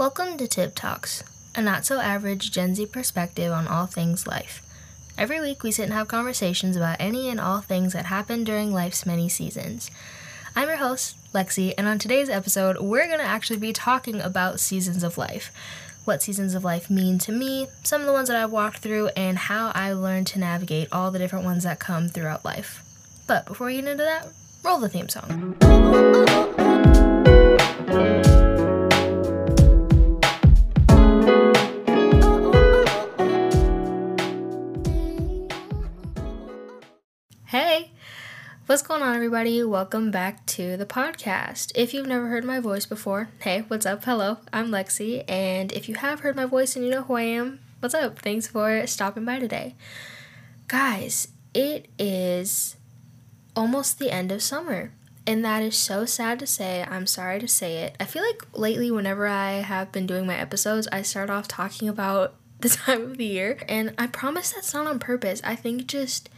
Welcome to Tip Talks, a not so average Gen Z perspective on all things life. Every week we sit and have conversations about any and all things that happen during life's many seasons. I'm your host, Lexi, and on today's episode, we're going to actually be talking about seasons of life. What seasons of life mean to me, some of the ones that I've walked through, and how I learned to navigate all the different ones that come throughout life. But before we get into that, roll the theme song. Going on, everybody? Welcome back to the podcast. If you've never heard my voice before, hey, what's up? Hello, I'm Lexi. And if you have heard my voice and you know who I am, what's up? Thanks for stopping by today. Guys, it is almost the end of summer. And that is so sad to say. I'm sorry to say it. I feel like lately, whenever I have been doing my episodes, I start off talking about the time of the year. And I promise that's not on purpose. I think just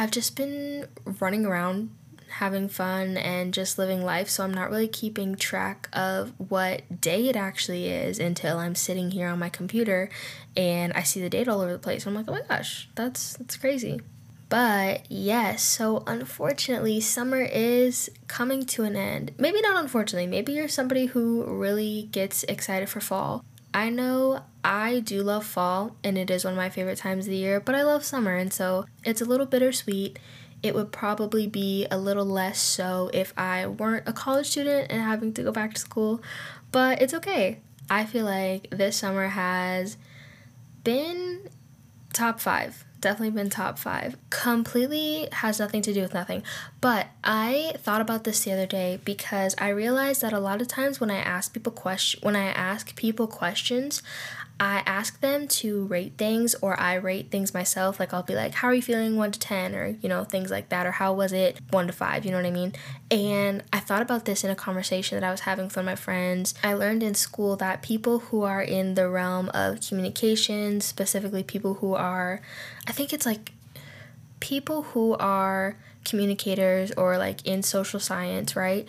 I've just been running around having fun and just living life, so I'm not really keeping track of what day it actually is until I'm sitting here on my computer and I see the date all over the place. I'm like, "Oh my gosh, that's that's crazy." But yes, so unfortunately, summer is coming to an end. Maybe not unfortunately, maybe you're somebody who really gets excited for fall. I know I do love fall and it is one of my favorite times of the year, but I love summer and so it's a little bittersweet. It would probably be a little less so if I weren't a college student and having to go back to school, but it's okay. I feel like this summer has been top five definitely been top five. Completely has nothing to do with nothing. But I thought about this the other day because I realized that a lot of times when I ask people question when I ask people questions, I ask them to rate things or I rate things myself. Like I'll be like, How are you feeling one to ten? Or, you know, things like that. Or how was it one to five? You know what I mean? And I thought about this in a conversation that I was having with one of my friends. I learned in school that people who are in the realm of communication, specifically people who are I think it's like people who are communicators or like in social science, right?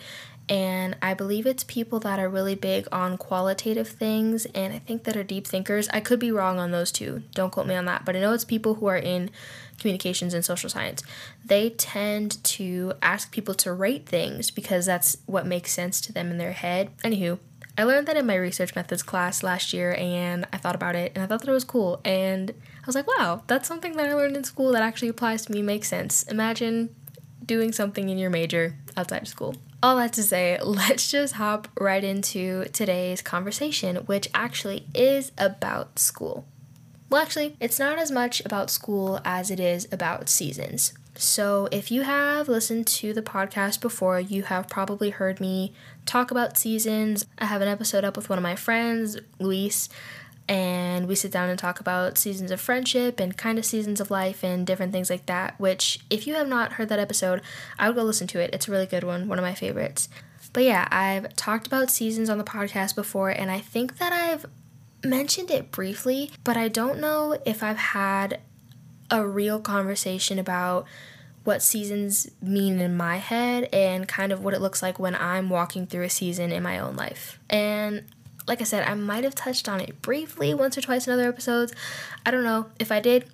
And I believe it's people that are really big on qualitative things and I think that are deep thinkers. I could be wrong on those two. Don't quote me on that, but I know it's people who are in communications and social science. They tend to ask people to rate things because that's what makes sense to them in their head. Anywho, I learned that in my research methods class last year and I thought about it and I thought that it was cool and I was like, wow, that's something that I learned in school that actually applies to me, makes sense. Imagine doing something in your major outside of school all that to say, let's just hop right into today's conversation, which actually is about school. Well, actually, it's not as much about school as it is about seasons. So, if you have listened to the podcast before, you have probably heard me talk about seasons. I have an episode up with one of my friends, Luis, and we sit down and talk about seasons of friendship and kind of seasons of life and different things like that. Which, if you have not heard that episode, I would go listen to it. It's a really good one, one of my favorites. But yeah, I've talked about seasons on the podcast before, and I think that I've mentioned it briefly, but I don't know if I've had a real conversation about what seasons mean in my head and kind of what it looks like when I'm walking through a season in my own life. And like I said, I might have touched on it briefly once or twice in other episodes. I don't know. If I did,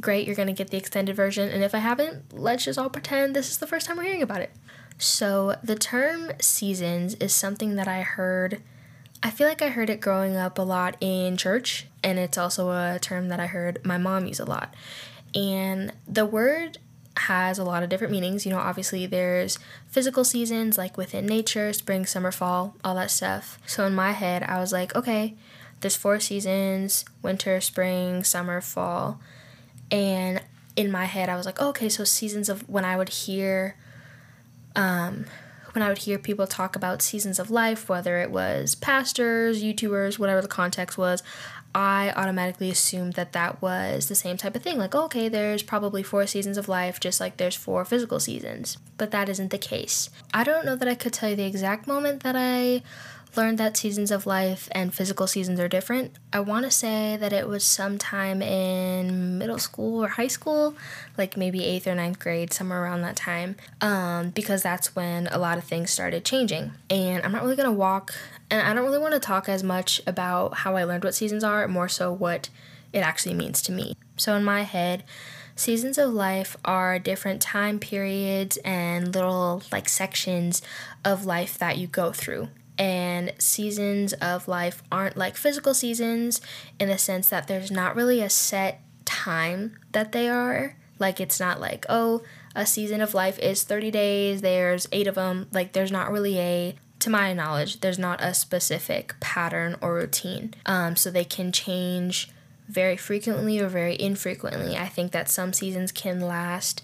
great, you're going to get the extended version. And if I haven't, let's just all pretend this is the first time we're hearing about it. So, the term seasons is something that I heard. I feel like I heard it growing up a lot in church, and it's also a term that I heard my mom use a lot. And the word has a lot of different meanings. You know, obviously there's physical seasons like within nature, spring, summer, fall, all that stuff. So in my head, I was like, okay, there's four seasons winter, spring, summer, fall. And in my head, I was like, oh, okay, so seasons of when I would hear, um, when I would hear people talk about seasons of life, whether it was pastors, YouTubers, whatever the context was, I automatically assumed that that was the same type of thing. Like, okay, there's probably four seasons of life, just like there's four physical seasons. But that isn't the case. I don't know that I could tell you the exact moment that I learned that seasons of life and physical seasons are different. I want to say that it was sometime in middle school or high school, like maybe eighth or ninth grade, somewhere around that time, um, because that's when a lot of things started changing. And I'm not really going to walk, and I don't really want to talk as much about how I learned what seasons are, more so what it actually means to me. So in my head, seasons of life are different time periods and little like sections of life that you go through and seasons of life aren't like physical seasons in the sense that there's not really a set time that they are. Like, it's not like, oh, a season of life is 30 days, there's eight of them. Like, there's not really a, to my knowledge, there's not a specific pattern or routine. Um, so they can change very frequently or very infrequently. I think that some seasons can last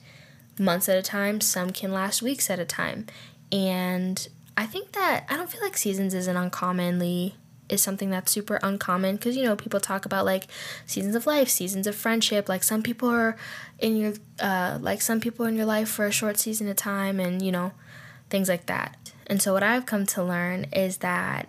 months at a time, some can last weeks at a time. And I think that I don't feel like seasons isn't uncommonly is something that's super uncommon because you know people talk about like seasons of life, seasons of friendship. Like some people are in your uh, like some people in your life for a short season of time, and you know things like that. And so what I've come to learn is that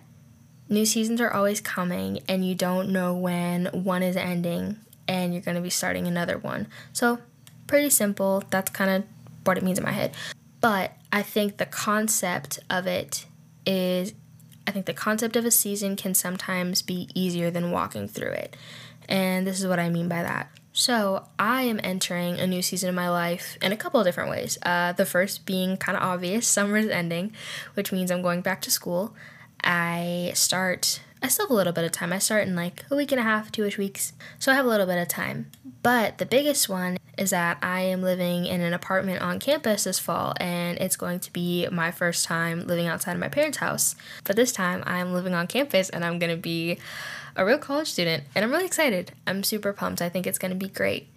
new seasons are always coming, and you don't know when one is ending, and you're going to be starting another one. So pretty simple. That's kind of what it means in my head. But I think the concept of it is, I think the concept of a season can sometimes be easier than walking through it. And this is what I mean by that. So, I am entering a new season of my life in a couple of different ways. Uh, the first being kind of obvious summer is ending, which means I'm going back to school. I start, I still have a little bit of time. I start in like a week and a half, two ish weeks. So, I have a little bit of time. But the biggest one is that I am living in an apartment on campus this fall, and it's going to be my first time living outside of my parents' house. But this time, I'm living on campus, and I'm to be a real college student, and I'm really excited. I'm super pumped. I think it's to be great.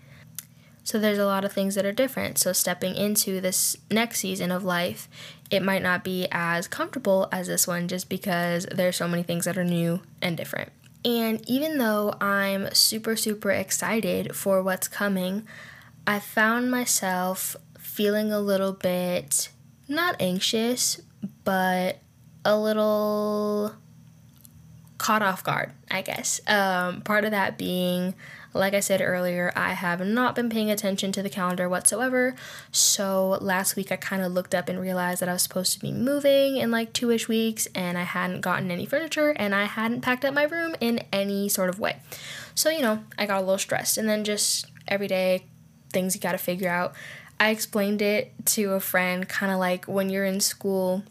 So, there's a lot of things that are different. So, stepping into this next season of life, it might not be as comfortable as this one just because there's so many things that are new and different. And even though I'm super, super excited for what's coming, I found myself feeling a little bit not anxious, but a little caught off guard, I guess. Um, part of that being, like I said earlier, I have not been paying attention to the calendar whatsoever. So last week I kind of looked up and realized that I was supposed to be moving in like two ish weeks and I hadn't gotten any furniture and I hadn't packed up my room in any sort of way. So, you know, I got a little stressed and then just every day things you got to figure out. I explained it to a friend kind of like when you're in school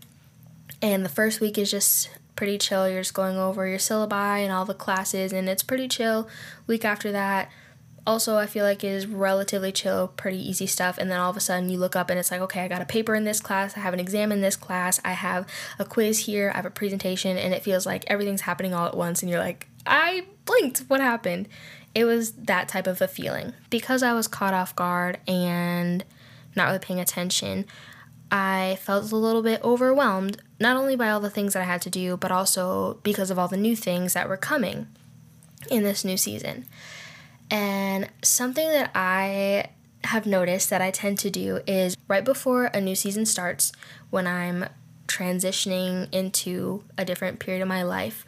and the first week is just pretty chill. You're just going over your syllabi and all the classes, and it's pretty chill. Week after that, also, I feel like is relatively chill, pretty easy stuff. And then all of a sudden, you look up and it's like, okay, I got a paper in this class, I have an exam in this class, I have a quiz here, I have a presentation, and it feels like everything's happening all at once. And you're like, I blinked, what happened? It was that type of a feeling. Because I was caught off guard and not really paying attention, I felt a little bit overwhelmed, not only by all the things that I had to do, but also because of all the new things that were coming in this new season. And something that I have noticed that I tend to do is right before a new season starts, when I'm transitioning into a different period of my life,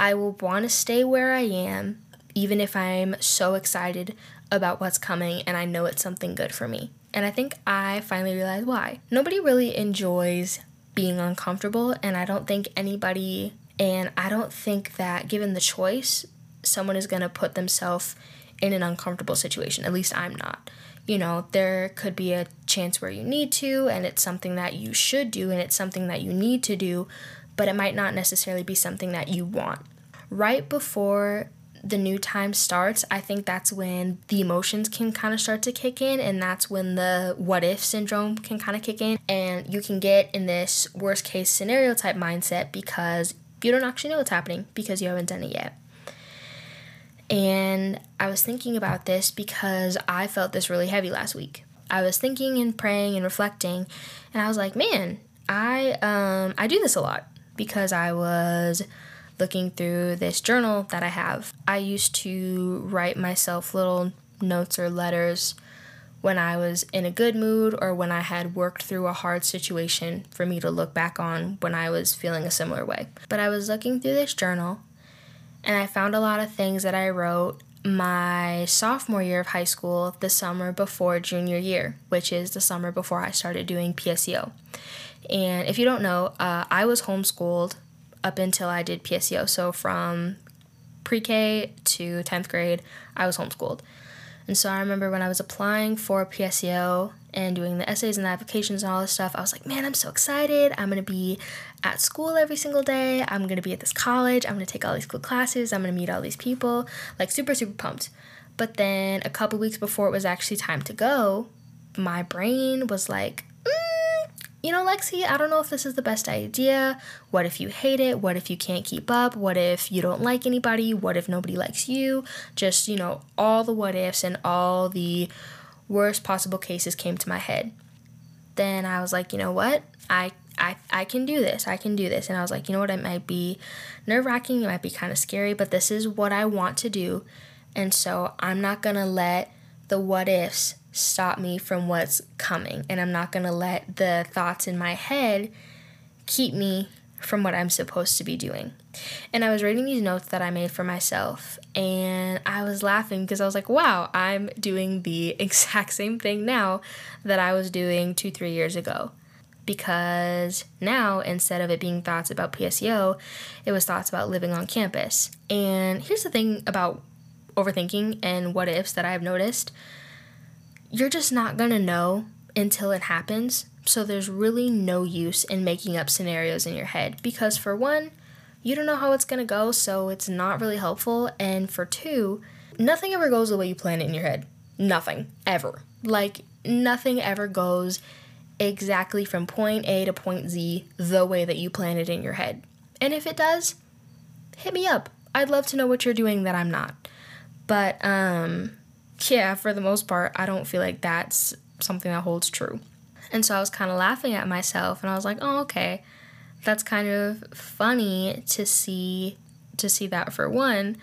I will want to stay where I am even if I'm so excited about what's coming and I know it's something good for me. And I think I finally realized why. Nobody really enjoys being uncomfortable, and I don't think anybody, and I don't think that given the choice, someone is gonna put themselves in an uncomfortable situation. At least I'm not. You know, there could be a chance where you need to, and it's something that you should do, and it's something that you need to do, but it might not necessarily be something that you want. Right before the new time starts, I think that's when the emotions can kind of start to kick in, and that's when the what if syndrome can kind of kick in, and you can get in this worst case scenario type mindset because you don't actually know what's happening because you haven't done it yet. And I was thinking about this because I felt this really heavy last week. I was thinking and praying and reflecting, and I was like, man, I um I do this a lot because I was looking through this journal that I have. I used to write myself little notes or letters when I was in a good mood or when I had worked through a hard situation for me to look back on when I was feeling a similar way. But I was looking through this journal and I found a lot of things that I wrote my sophomore year of high school, the summer before junior year, which is the summer before I started doing PSEO. And if you don't know, uh, I was homeschooled up until I did PSEO. So from pre K to 10th grade, I was homeschooled. And so I remember when I was applying for PSEO and doing the essays and the applications and all this stuff, I was like, man, I'm so excited. I'm to be at school every single day. I'm to be at this college. I'm to take all these cool classes. I'm to meet all these people. Like, super, super pumped. But then a couple weeks before it was actually time to go, my brain was like, you know, Lexi, I don't know if this is the best idea. What if you hate it? What if you can't keep up? What if you don't like anybody? What if nobody likes you? Just, you know, all the what ifs and all the worst possible cases came to my head. Then I was like, you know what? I I, I can do this. I can do this. And I was like, you know what? It might be nerve wracking. It might be kind of scary, but this is what I want to do. And so I'm not going to let the what ifs stop me from what's coming. And I'm not going to let the thoughts in my head keep me from what I'm supposed to be doing. And I was reading these notes that I made for myself, and I was laughing because I was like, wow, I'm doing the exact same thing now that I was doing two, three years ago. Because now, instead of it being thoughts about PSEO, it was thoughts about living on campus. And here's the thing about overthinking and what ifs that I've noticed you're just not gonna know until it happens. So there's really no use in making up scenarios in your head because, for one, you don't know how it's gonna go, so it's not really helpful. And for two, nothing ever goes the way you plan it in your head. Nothing. Ever. Like, nothing ever goes exactly from point A to point Z the way that you plan it in your head. And if it does, hit me up. I'd love to know what you're doing that I'm not. But, um, yeah, for the most part, I don't feel like that's something that holds true. And so I was kind of laughing at myself and I was like, "Oh, okay. That's kind of funny to see to see that for one.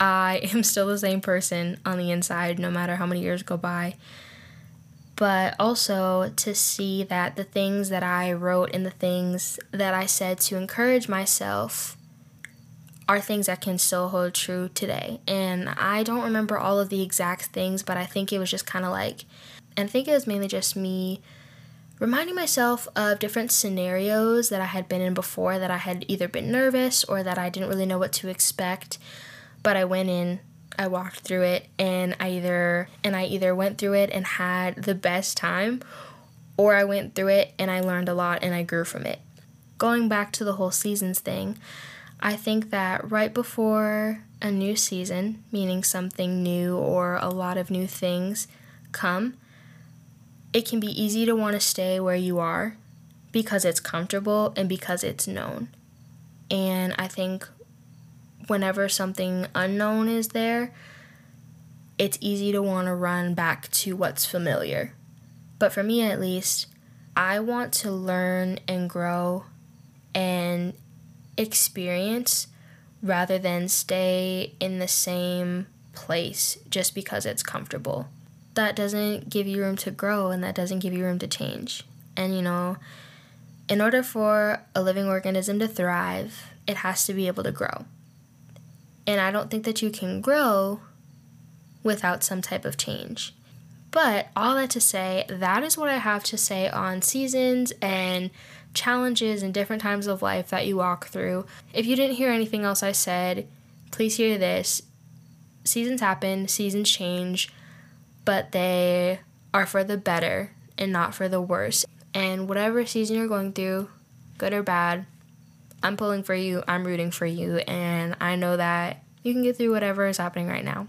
I am still the same person on the inside no matter how many years go by. But also to see that the things that I wrote and the things that I said to encourage myself are things that can still hold true today. And I don't remember all of the exact things, but I think it was just kind of like, and I think it was mainly just me reminding myself of different scenarios that I had been in before that I had either been nervous or that I didn't really know what to expect. But I went in, I walked through it, and I either and I either went through it and had the best time, or I went through it and I learned a lot and I grew from it. Going back to the whole seasons thing, I think that right before a new season, meaning something new or a lot of new things come, it can be easy to want to stay where you are because it's comfortable and because it's known. And I think whenever something unknown is there, it's easy to want to run back to what's familiar. But for me at least, I want to learn and grow and experience rather than stay in the same place just because it's comfortable. That doesn't give you room to grow and that doesn't give you room to change. And you know, in order for a living organism to thrive, it has to be able to grow. And I don't think that you can grow without some type of change. But all that to say, that is what I have to say on seasons and challenges and different times of life that you walk through. If you didn't hear anything else I said, please hear this. Seasons happen, seasons change, but they are for the better and not for the worse. And whatever season you're going through, good or bad, I'm pulling for you, I'm rooting for you, and I know that you can get through whatever is happening right now.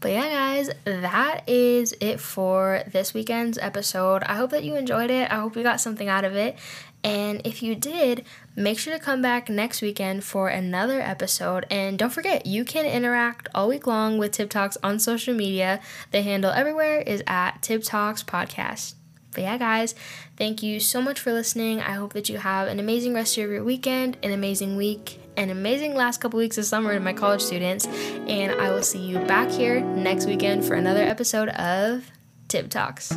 But yeah, guys, that is it for this weekend's episode. I hope that you enjoyed it. I hope you got something out of it. And if you did, make sure to come back next weekend for another episode. And don't forget, you can interact all week long with Tip Talks on social media. The handle everywhere is at Tip Talks Podcast. But yeah, guys, thank you so much for listening. I hope that you have an amazing rest of your weekend, an amazing week, an amazing last couple weeks of summer to my college students. And I will see you back here next weekend for another episode of Tip Talks.